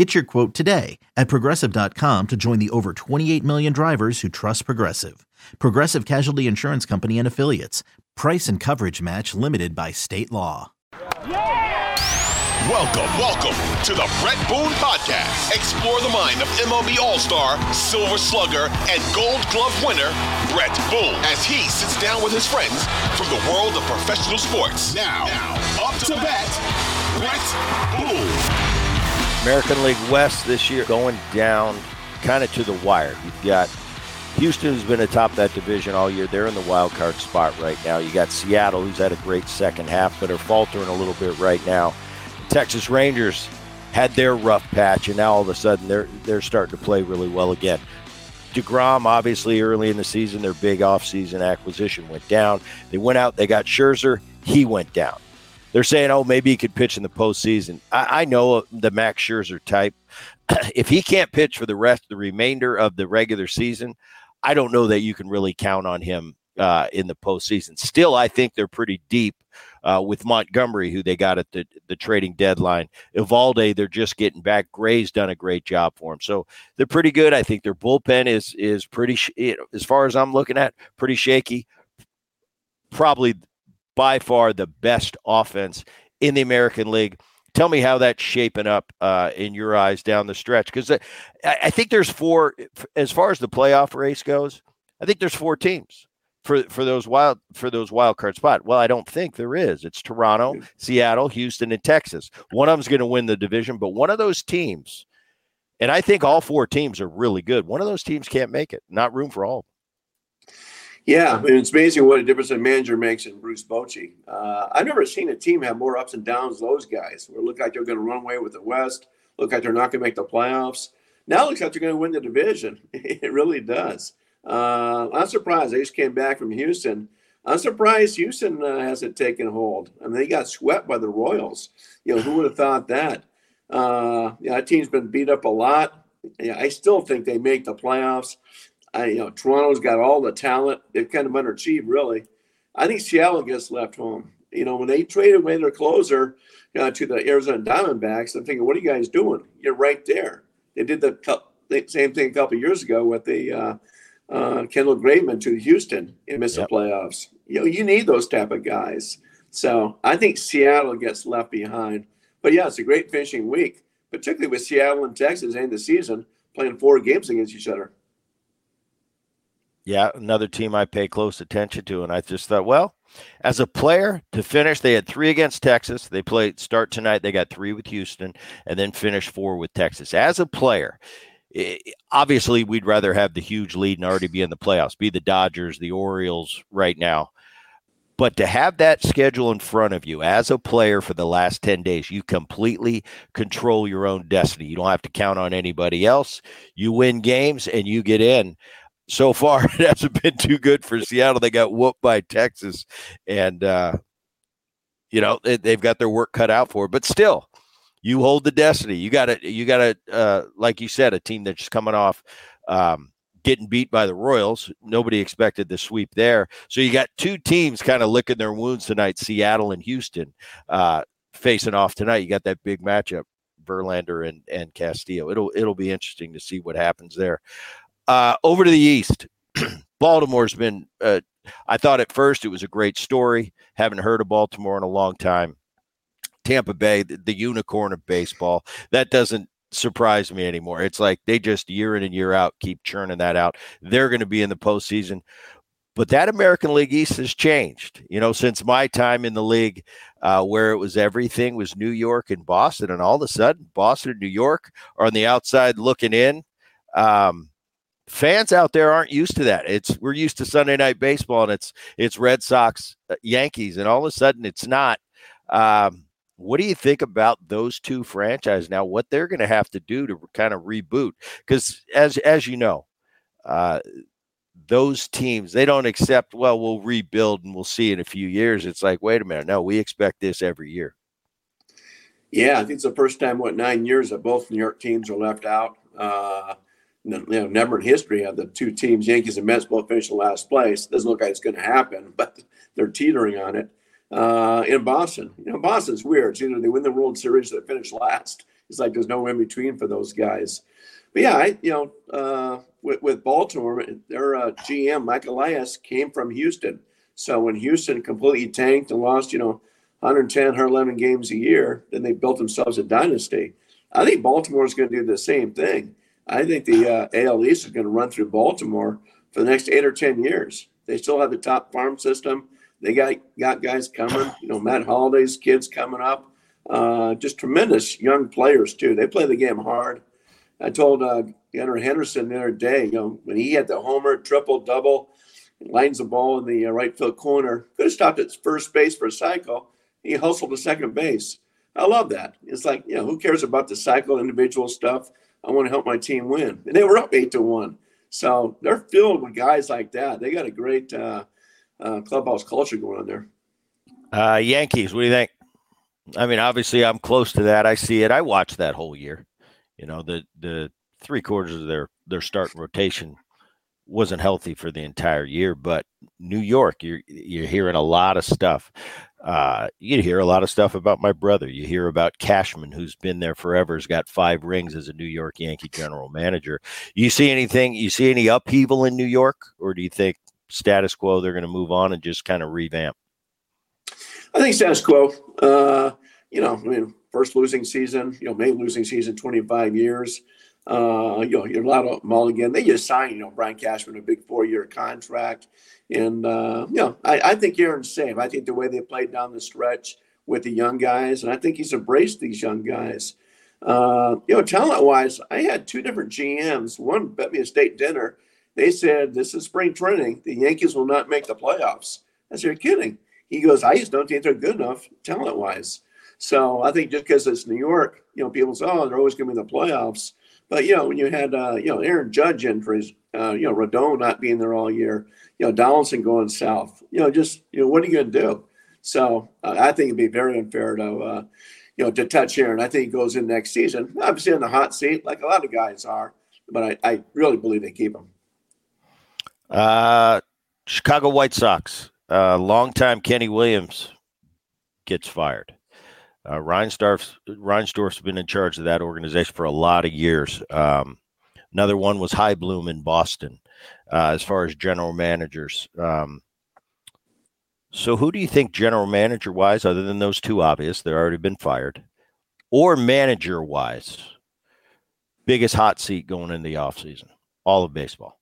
Get your quote today at progressive.com to join the over 28 million drivers who trust Progressive. Progressive Casualty Insurance Company and Affiliates. Price and coverage match limited by state law. Welcome, welcome to the Bret Boone Podcast. Explore the mind of MLB All Star, Silver Slugger, and Gold Glove winner, Bret Boone, as he sits down with his friends from the world of professional sports. Now, now up to bat, Bret Boone. American League West this year going down kind of to the wire. You've got Houston, who's been atop that division all year. They're in the wild card spot right now. You got Seattle, who's had a great second half, but are faltering a little bit right now. The Texas Rangers had their rough patch, and now all of a sudden they're they're starting to play really well again. DeGrom, obviously, early in the season, their big offseason acquisition went down. They went out, they got Scherzer, he went down. They're saying, oh, maybe he could pitch in the postseason. I, I know the Max Scherzer type. if he can't pitch for the rest, the remainder of the regular season, I don't know that you can really count on him uh, in the postseason. Still, I think they're pretty deep uh, with Montgomery, who they got at the, the trading deadline. Eovaldi, they're just getting back. Gray's done a great job for him, so they're pretty good. I think their bullpen is is pretty, sh- as far as I'm looking at, pretty shaky. Probably by far the best offense in the American League. Tell me how that's shaping up uh, in your eyes down the stretch, because I, I think there's four. As far as the playoff race goes, I think there's four teams for for those wild for those wild card spot. Well, I don't think there is. It's Toronto, Seattle, Houston, and Texas. One of them's going to win the division, but one of those teams, and I think all four teams are really good. One of those teams can't make it. Not room for all. Yeah, I mean, it's amazing what a difference a manager makes in Bruce Bochy. Uh, I've never seen a team have more ups and downs those guys. Where it looked like they're going to run away with the West, look like they're not going to make the playoffs. Now it looks like they're going to win the division. it really does. Uh, I'm surprised. They just came back from Houston. I'm surprised Houston uh, hasn't taken hold. I mean, they got swept by the Royals. You know, who would have thought that? Uh, yeah, that team's been beat up a lot. Yeah, I still think they make the playoffs. I, you know, Toronto's got all the talent. They've kind of underachieved, really. I think Seattle gets left home. You know, when they traded away their closer uh, to the Arizona Diamondbacks, I'm thinking, what are you guys doing? You're right there. They did the same thing a couple years ago with the uh, uh, Kendall Graveman to Houston and missed yep. the playoffs. You know, you need those type of guys. So I think Seattle gets left behind. But yeah, it's a great finishing week, particularly with Seattle and Texas end the season playing four games against each other yeah, another team I pay close attention to. And I just thought, well, as a player to finish, they had three against Texas. They played start tonight. They got three with Houston and then finish four with Texas. As a player, obviously, we'd rather have the huge lead and already be in the playoffs, be the Dodgers, the Orioles right now. But to have that schedule in front of you as a player for the last 10 days, you completely control your own destiny. You don't have to count on anybody else. You win games and you get in so far it hasn't been too good for Seattle. They got whooped by Texas, and uh, you know they, have got their work cut out for it. But still, you hold the destiny. You got to you got to uh, like you said, a team that's coming off. Um, getting beat by the Royals. Nobody expected the sweep there. So you got two teams kind of licking their wounds tonight, Seattle and Houston, uh, facing off tonight. You got that big matchup, Verlander and, and Castillo. It'll it'll be interesting to see what happens there. Uh, over to the East, Baltimore's been. Uh, I thought at first it was a great story. Haven't heard of Baltimore in a long time. Tampa Bay, the, the unicorn of baseball. That doesn't surprise me anymore. It's like they just year in and year out keep churning that out. They're going to be in the postseason. But that American League East has changed, you know, since my time in the league, uh, where it was everything was New York and Boston, and all of a sudden, Boston and New York are on the outside looking in. Um, fans out there aren't used to that. It's we're used to Sunday night baseball, and it's it's Red Sox, uh, Yankees, and all of a sudden it's not. Um, what do you think about those two franchises now? What they're going to have to do to kind of reboot? Because as as you know, uh, those teams they don't accept. Well, we'll rebuild and we'll see in a few years. It's like, wait a minute, no, we expect this every year. Yeah, I think it's the first time what nine years that both New York teams are left out. Uh, you know, never in history have the two teams, Yankees and Mets, both finished in last place. Doesn't look like it's going to happen, but they're teetering on it uh, in Boston. You know, Boston's weird. It's either they win the World Series they finish last. It's like there's no in between for those guys. But yeah, I, you know, uh, with, with Baltimore, their uh, GM Mike Elias came from Houston. So when Houston completely tanked and lost, you know, 110, 111 games a year, then they built themselves a dynasty. I think Baltimore is going to do the same thing. I think the uh, AL East is going to run through Baltimore for the next eight or 10 years. They still have the top farm system. They got got guys coming. You know, Matt Holliday's kids coming up. Uh, just tremendous young players too. They play the game hard. I told uh, Gunnar Henderson the other day, you know, when he had the homer, triple, double, lines the ball in the uh, right field corner, could have stopped at first base for a cycle. He hustled to second base. I love that. It's like, you know, who cares about the cycle, individual stuff? I want to help my team win. And they were up eight to one. So they're filled with guys like that. They got a great uh, uh, clubhouse culture going on there. Uh, Yankees, what do you think? I mean, obviously, I'm close to that. I see it. I watched that whole year. You know, the the three quarters of their their starting rotation wasn't healthy for the entire year. But New York, you're you're hearing a lot of stuff. Uh, you hear a lot of stuff about my brother. You hear about Cashman, who's been there forever, has got five rings as a New York Yankee general manager. You see anything? You see any upheaval in New York, or do you think status quo. They're going to move on and just kind of revamp. I think status quo. Uh, you know, I mean, first losing season, you know, May losing season, 25 years. Uh, you know, you're to mulligan. They just signed, you know, Brian Cashman a big four-year contract, and uh, you know, I, I think Aaron's safe. I think the way they played down the stretch with the young guys, and I think he's embraced these young guys. Uh, you know, talent-wise, I had two different GMs. One bet me a state dinner they said, This is spring training. The Yankees will not make the playoffs. I said, You're kidding. He goes, I just don't think they're good enough talent wise. So I think just because it's New York, you know, people say, Oh, they're always going to be in the playoffs. But, you know, when you had, uh, you know, Aaron Judge in injuries, uh, you know, Rodon not being there all year, you know, Donaldson going south, you know, just, you know, what are you going to do? So uh, I think it'd be very unfair to, uh, you know, to touch Aaron. I think he goes in next season, obviously in the hot seat, like a lot of guys are, but I, I really believe they keep him. Uh, Chicago White Sox. Uh, longtime Kenny Williams gets fired. Uh, Reinsdorf's, Reinsdorf's been in charge of that organization for a lot of years. Um, another one was Chaim Bloom in Boston, uh, as far as general managers. Um, so, who do you think general manager wise, other than those two obvious, they've already been fired, or manager wise, biggest hot seat going in the offseason, all of baseball?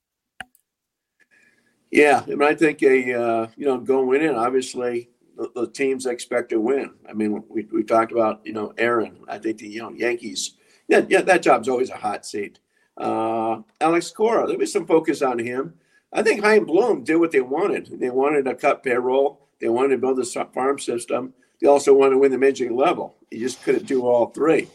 Yeah, I mean, I think a uh, you know going in, obviously the, teams expect to win. I mean, we, we talked about you know Aaron. I think the you know Yankees. Yeah, yeah, that job's always a hot seat. Uh, Alex Cora, there'll be some focus on him. I think Chaim Bloom did what they wanted. They wanted to cut payroll. They wanted to build a farm system. They also wanted to win the major level. You just couldn't do all three.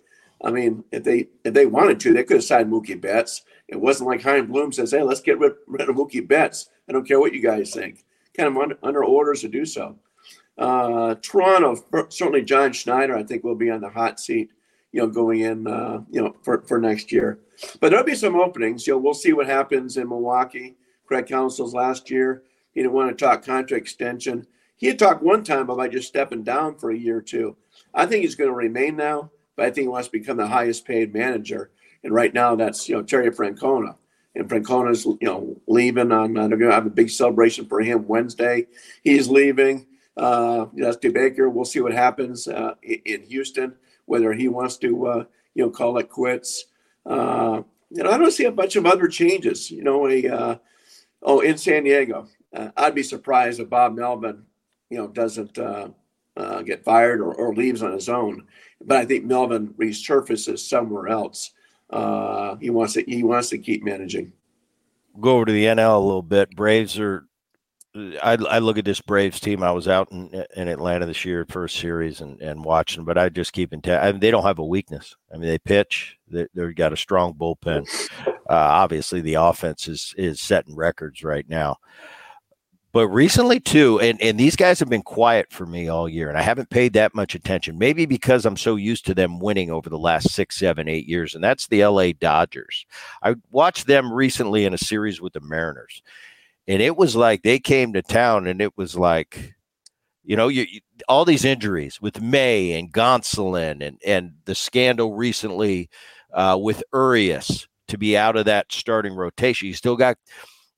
I mean, if they if they wanted to, they could have signed Mookie Betts. It wasn't like Chaim Bloom says, "Hey, let's get rid, rid of Mookie Betts." I don't care what you guys think. Kind of under, under orders to do so. Uh, Toronto, certainly John Schneider, I think will be on the hot seat, you know, going in, uh, you know, for, for next year. But there'll be some openings. You know, we'll see what happens in Milwaukee. Craig Counsell's last year, he didn't want to talk contract extension. He had talked one time about just stepping down for a year or two. I think he's going to remain now, but I think he wants to become the highest paid manager. And right now, that's you know Terry Francona and Francona's, you know, leaving on. Uh, they're going to have a big celebration for him Wednesday. He's leaving. Uh, Dusty Baker. We'll see what happens uh, in Houston, whether he wants to, uh, you know, call it quits. Uh, you know, I don't see a bunch of other changes. You know, a uh, oh in San Diego, uh, I'd be surprised if Bob Melvin, you know, doesn't uh, uh, get fired or, or, leaves on his own. But I think Melvin resurfaces somewhere else. Uh, he wants to he wants to keep managing. Go over to the NL a little bit. Braves are. I, I look at this Braves team. I was out in, in Atlanta this year, first series, and, and watching, but I just keep in. touch. I mean, they don't have a weakness. I mean, they pitch. They, they've got a strong bullpen. Uh, obviously, the offense is is setting records right now. But recently too, and, and these guys have been quiet for me all year, and I haven't paid that much attention. Maybe because I'm so used to them winning over the last six, seven, eight years, and that's the LA Dodgers. I watched them recently in a series with the Mariners, and it was like they came to town, and it was like, you know, you, you all these injuries with May and Gonsolin, and and the scandal recently uh, with Urias to be out of that starting rotation. You still got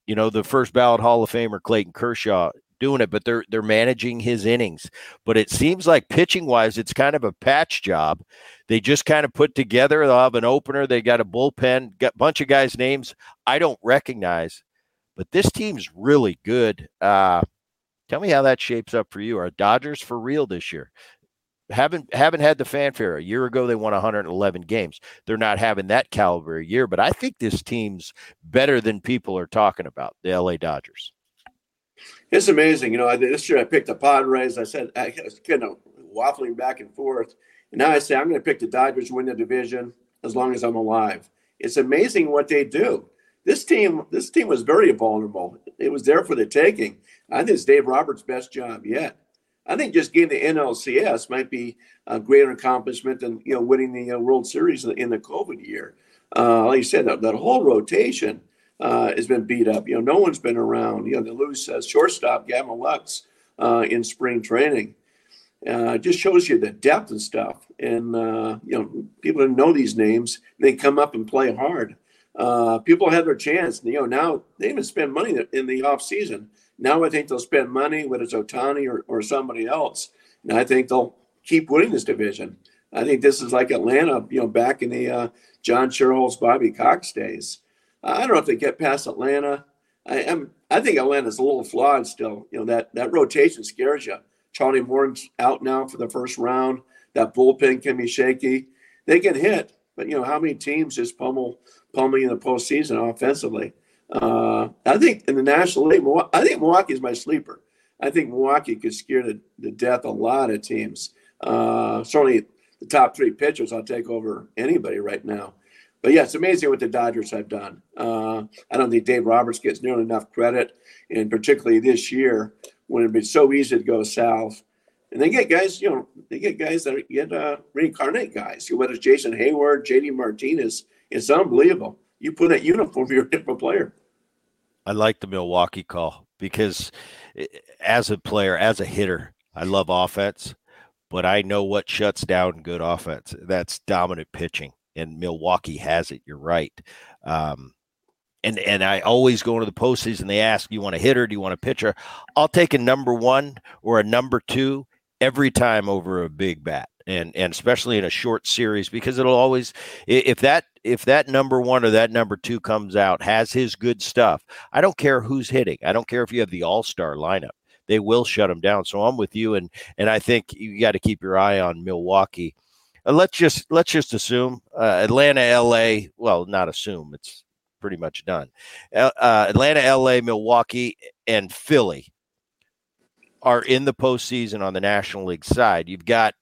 you know, the first ballot Hall of Famer Clayton Kershaw doing it, but they're they're managing his innings. But it seems like pitching wise, it's kind of a patch job. They just kind of put together. They'll have an opener. They got a bullpen. Got a bunch of guys' names I don't recognize, but this team's really good. Uh, tell me how that shapes up for you. Are Dodgers for real this year? haven't haven't had the fanfare. A year ago, they won 111 games. They're not having that caliber a year, but I think this team's better than people are talking about. The LA Dodgers. It's amazing, you know. This year I picked the Padres. I said I was kind of waffling back and forth, and now I say I'm going to pick the Dodgers win the division as long as I'm alive. It's amazing what they do. This team, this team was very vulnerable. It was there for the taking. I think it's Dave Roberts' best job yet. I think just getting the NLCS might be a greater accomplishment than you know winning the uh, World Series in the COVID year. Uh, like you said, that, that whole rotation uh, has been beat up. You know, no one's been around. You know, they lose uh, shortstop Gavin Lux uh, in spring training. Uh, just shows you the depth and stuff. And you know, people who know these names, they come up and play hard. People had their chance. You know, now they even spend money in the off season now I think they'll spend money, whether it's Ohtani or, or somebody else. And I think they'll keep winning this division. I think this is like Atlanta, you know, back in the uh, John Schuerholz, Bobby Cox days. I don't know if they get past Atlanta. I am. I think Atlanta's a little flawed still. You know that that rotation scares you. Charlie Morton's out now for the first round. That bullpen can be shaky. They can hit, but you know how many teams just pummel pummel in the postseason offensively? Uh, I think in the National League, I think Milwaukee is my sleeper. I think Milwaukee could scare to, to death a lot of teams. Uh, certainly, the top three pitchers I'll take over anybody right now. But yeah, it's amazing what the Dodgers have done. Uh, I don't think Dave Roberts gets nearly enough credit, and particularly this year when it'd been so easy to go south. And they get guys, you know, they get guys that get uh, reincarnate guys. Whether it's Jason Heyward, JD Martinez, it's unbelievable you put that uniform, you're a different player. I like the Milwaukee call because eh, as a player, as a hitter, I love offense, but I know what shuts down good offense. That's dominant pitching, and Milwaukee has it. You're right. Um, and and I always go into the postseason. They ask, "You want a hitter? Do you want a pitcher?" I'll take a number one or a number two every time over a big bat and and especially in a short series because it'll always if that if that number one or that number two comes out has his good stuff i don't care who's hitting. I don't care if you have the all-star lineup. They will shut him down. So i'm with you and and i think you got to keep your eye on milwaukee. Uh, let's just let's just assume uh, atlanta la well not assume it's pretty much done. Uh, atlanta la milwaukee and philly are in the postseason on the National League side. You've got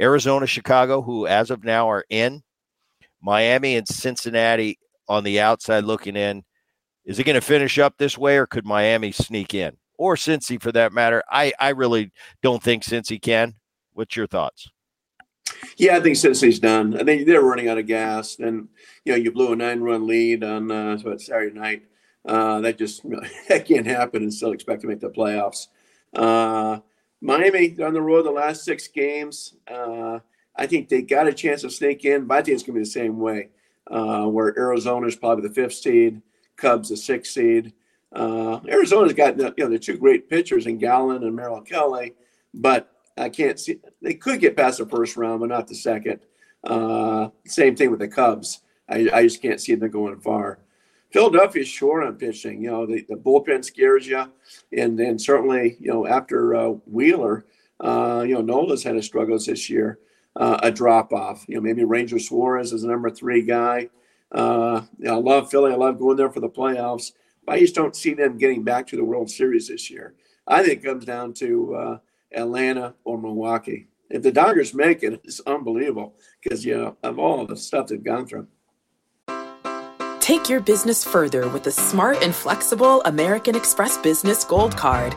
Arizona, Chicago, who as of now are in, Miami and Cincinnati on the outside looking in. Is it going to finish up this way, or could Miami sneak in, or Cincy for that matter? I I really don't think Cincy can. What's your thoughts? Yeah, I think Cincy's done. I think they're running out of gas, and you know you blew a nine-run lead on uh, Saturday night. Uh, that just that can't happen, and still expect to make the playoffs. Uh, Miami on the road the last six games. Uh, I think they got a chance to sneak in, I think it's going to be the same way. Uh, where Arizona is probably the fifth seed, Cubs the sixth seed. Uh, Arizona's got you know the two great pitchers in Gallen and Merrill Kelly, but I can't see they could get past the first round, but not the second. Uh, same thing with the Cubs. I, I just can't see them going far. Philadelphia's short on pitching. You know, the, the bullpen scares you, and then certainly you know after uh, Wheeler, uh, you know Nola's had his struggles this year, uh, a drop off. You know, maybe Ranger Suarez is the number three guy. Uh, you know, I love Philly. I love going there for the playoffs. But I just don't see them getting back to the World Series this year. I think it comes down to uh, Atlanta or Milwaukee. If the Dodgers make it, it's unbelievable because you know of all the stuff they've gone through. Take your business further with the smart and flexible American Express Business Gold Card.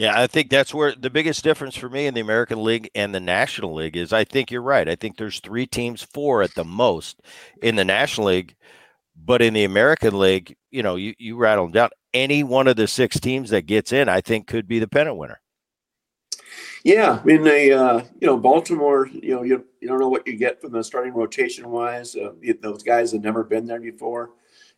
Yeah, I think that's where the biggest difference for me in the American League and the National League is I think you're right. I think there's three teams, four at the most in the National League. But in the American League, you know, you, you rattle them down. Any one of the six teams that gets in, I think, could be the pennant winner. Yeah, I mean, they, uh, you know, Baltimore, you know, you, you don't know what you get from the starting rotation wise. Uh, those guys have never been there before.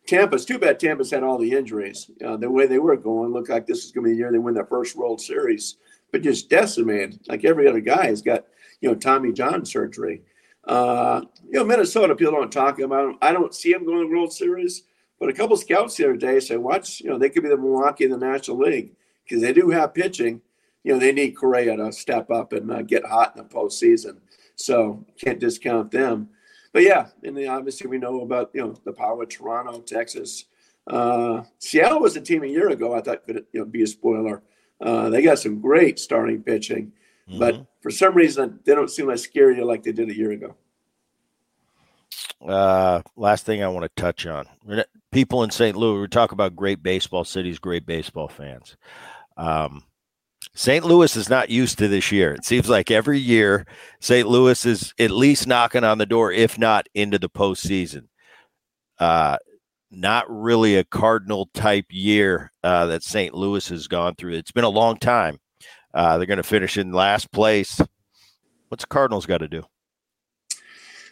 Tampa's too bad Tampa's had all the injuries. Uh, the way they were going looked like this is going to be the year they win their first World Series, but just decimated. Like every other guy has got, you know, Tommy John surgery. Uh, you know, Minnesota, people don't talk about them. I don't see them going to the World Series, but a couple scouts the other day said, watch, you know, they could be the Milwaukee in the National League because they do have pitching. You know, they need Correa to step up and uh, get hot in the postseason. So can't discount them but yeah, and then obviously we know about you know the power of Toronto, Texas. Uh, Seattle was a team a year ago. I thought could you know be a spoiler. Uh, they got some great starting pitching, mm-hmm. but for some reason they don't seem as scary like they did a year ago. Uh, last thing I want to touch on people in St. Louis. We talk about great baseball cities, great baseball fans. Um, St. Louis is not used to this year. It seems like every year St. Louis is at least knocking on the door, if not into the postseason. Uh, not really a Cardinal type year uh, that St. Louis has gone through. It's been a long time. Uh, they're going to finish in last place. What's the Cardinals got to do?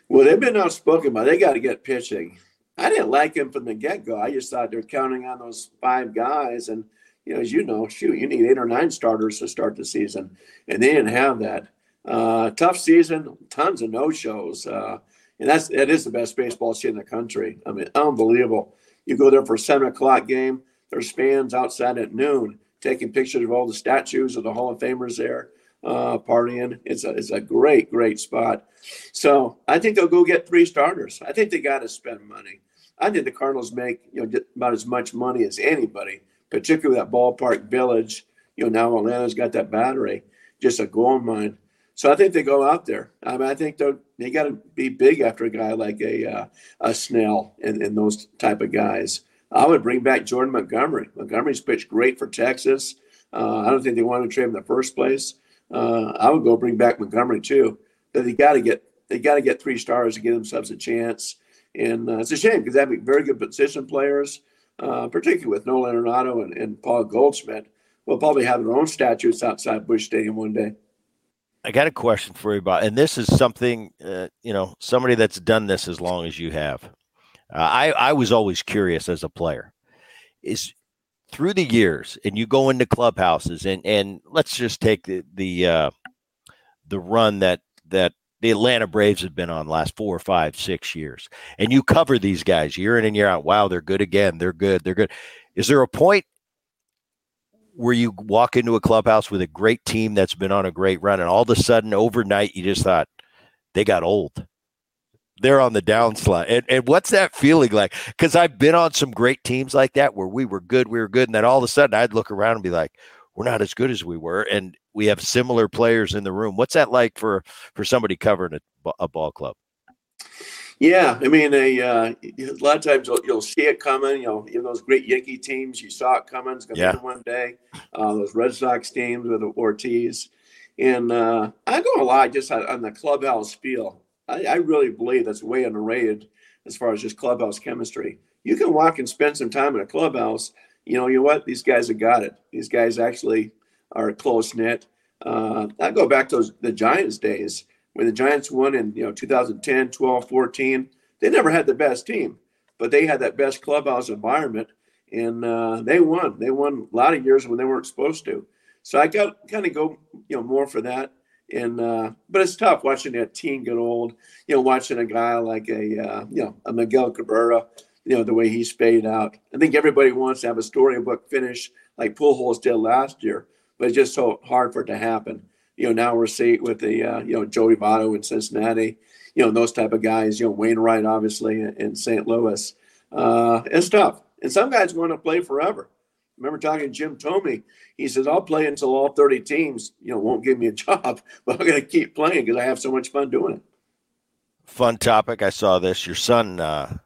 Well, they've been outspoken about they got to get pitching. I didn't like him from the get go. I just thought they're counting on those five guys and – you know, as you know, shoot, you need eight or nine starters to start the season, and they didn't have that. Uh, tough season, tons of no shows, uh, and that's that is the best baseball city in the country. I mean, unbelievable. You go there for seven o'clock game. There's fans outside at noon taking pictures of all the statues of the Hall of Famers there, uh, partying. It's a it's a great great spot. So I think they'll go get three starters. I think they got to spend money. I think the Cardinals make you know about as much money as anybody particularly that ballpark village. You know, now Atlanta's got that battery, just a gold mine. So I think they go out there. I mean, I think they they got to be big after a guy like a uh, a Snell and, and those type of guys. I would bring back Jordan Montgomery. Montgomery's pitched great for Texas. Uh, I don't think they wanted to trade him in the first place. Uh, I would go bring back Montgomery too. But they got to get they got to get three stars to give themselves a chance. And uh, it's a shame because they have very good position players uh, particularly with Nolan Arenado and, and Paul Goldschmidt, will probably have their own statues outside Busch Stadium one day. I got a question for you about, and this is something, uh, you know, somebody that's done this as long as you have. Uh, I I was always curious as a player, is through the years, and you go into clubhouses, and and let's just take the the uh, the run that that the Atlanta Braves have been on last four, five, six years, and you cover these guys year in and year out. Wow, they're good again. They're good. They're good. Is there a point where you walk into a clubhouse with a great team that's been on a great run, and all of a sudden, overnight, you just thought they got old? They're on the downslide. And, and what's that feeling like? Because I've been on some great teams like that where we were good, we were good, and then all of a sudden, I'd look around and be like, we're not as good as we were, and we have similar players in the room. What's that like for for somebody covering a, a ball club? Yeah, I mean, a, uh, a lot of times you'll, you'll, see it coming. You know, in those great Yankee teams, you saw it coming. It's going to yeah. one day. Uh, those Red Sox teams with Ortiz, and uh, I go a lot just on, on the clubhouse feel. I, I, really believe that's way underrated as far as just clubhouse chemistry. You can walk and spend some time in a clubhouse. You know, you know what? These guys have got it. These guys actually are close knit. Uh, I go back to those, the Giants days when the Giants won in you know 2010, 12, 14. They never had the best team, but they had that best clubhouse environment, and uh, they won. They won a lot of years when they weren't supposed to. So I got kind of go you know more for that. And uh, but it's tough watching that team get old. You know, watching a guy like a uh, you know a Miguel Cabrera, you know the way he's faded out. I think everybody wants to have a storybook finish like Pujols did last year, but it's just so hard for it to happen. You know, now we're seeing with the uh, you know Joey Votto in Cincinnati, you know those type of guys. You know Wainwright obviously in, in St. Louis. Uh, it's tough, and some guys want to play forever remember talking to Jim Thome. He says, I'll play until all 30 teams, you know, won't give me a job, but I'm going to keep playing because I have so much fun doing it. Fun topic. I saw this. Your son uh,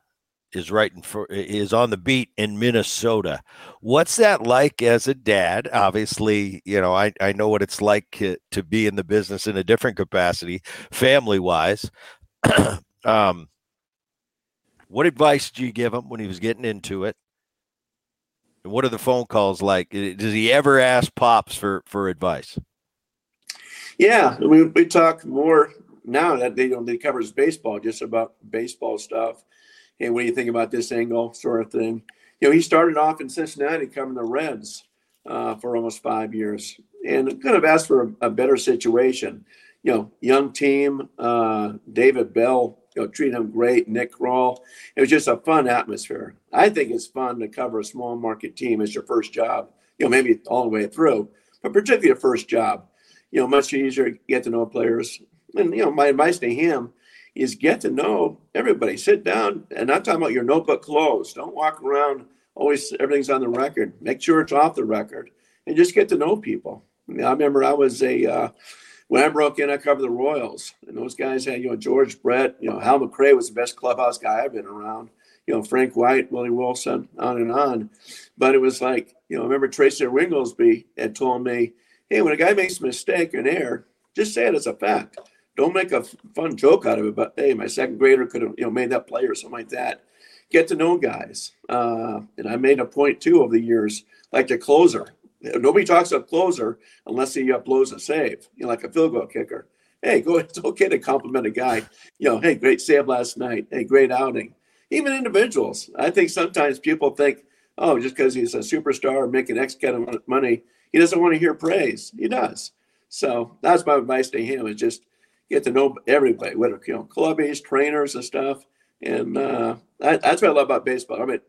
is writing for is on the beat in Minnesota. What's that like as a dad? Obviously, you know, I, I know what it's like to, to be in the business in a different capacity, family wise. um, what advice do you give him when he was getting into it? And what are the phone calls like? Does he ever ask pops for for advice? Yeah, mean, we talk more now that they you know they covers baseball, just about baseball stuff. And what do you think about this angle, sort of thing? You know, he started off in Cincinnati covering the Reds uh, for almost five years, and kind of asked for a, a better situation. You know, young team. Uh, David Bell you know, treat him great. Nick Krall. It was just a fun atmosphere. I think it's fun to cover a small market team as your first job. You know, maybe all the way through, but particularly a first job. You know, much easier to get to know players. And you know, my advice to him is get to know everybody. Sit down, and I'm talking about your notebook closed. Don't walk around always everything's on the record. Make sure it's off the record, and just get to know people. I, mean, I remember I was a uh, when I broke in, I covered the Royals, and those guys had you know George Brett, you know Hal McRae was the best clubhouse guy I've been around. You know Frank White, Willie Wilson, on and on. But it was like you know, I remember Tracy Ringolsby had told me, "Hey, when a guy makes a mistake or an error, just say it as a fact. Don't make a fun joke out of it. But hey, my second grader could have you know made that play or something like that. Get to know guys, uh, and I made a point too over the years, like the closer. Nobody talks about closer unless he uh, blows a save, you know, like a field goal kicker. Hey, go. It's okay to compliment a guy. You know, hey, great save last night. Hey, great outing. Even individuals. I think sometimes people think, oh, just because he's a superstar making X kind of money, he doesn't want to hear praise. He does. So that's my advice to him: is just get to know everybody, whether you know clubbies, trainers, and stuff. And uh, that's what I love about baseball. I mean,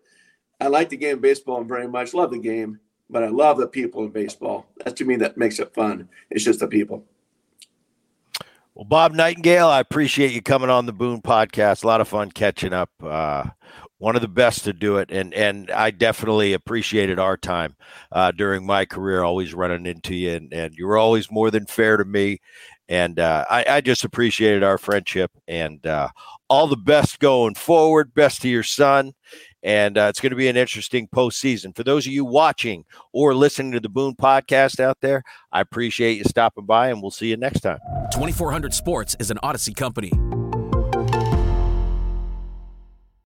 I like the game of baseball very much. Love the game but I love the people in baseball. That's to me that makes it fun. It's just the people. Well, Bob Nightengale, I appreciate you coming on the Boone podcast. A lot of fun catching up. Uh, one of the best to do it, and and I definitely appreciated our time uh, during my career. Always running into you, and, and you were always more than fair to me. And uh, I, I, just appreciated our friendship, and uh, all the best going forward. Best to your son, and uh, it's going to be an interesting postseason. For those of you watching or listening to the Boone podcast out there, I appreciate you stopping by, and we'll see you next time. 2400 Sports is an Audacy company.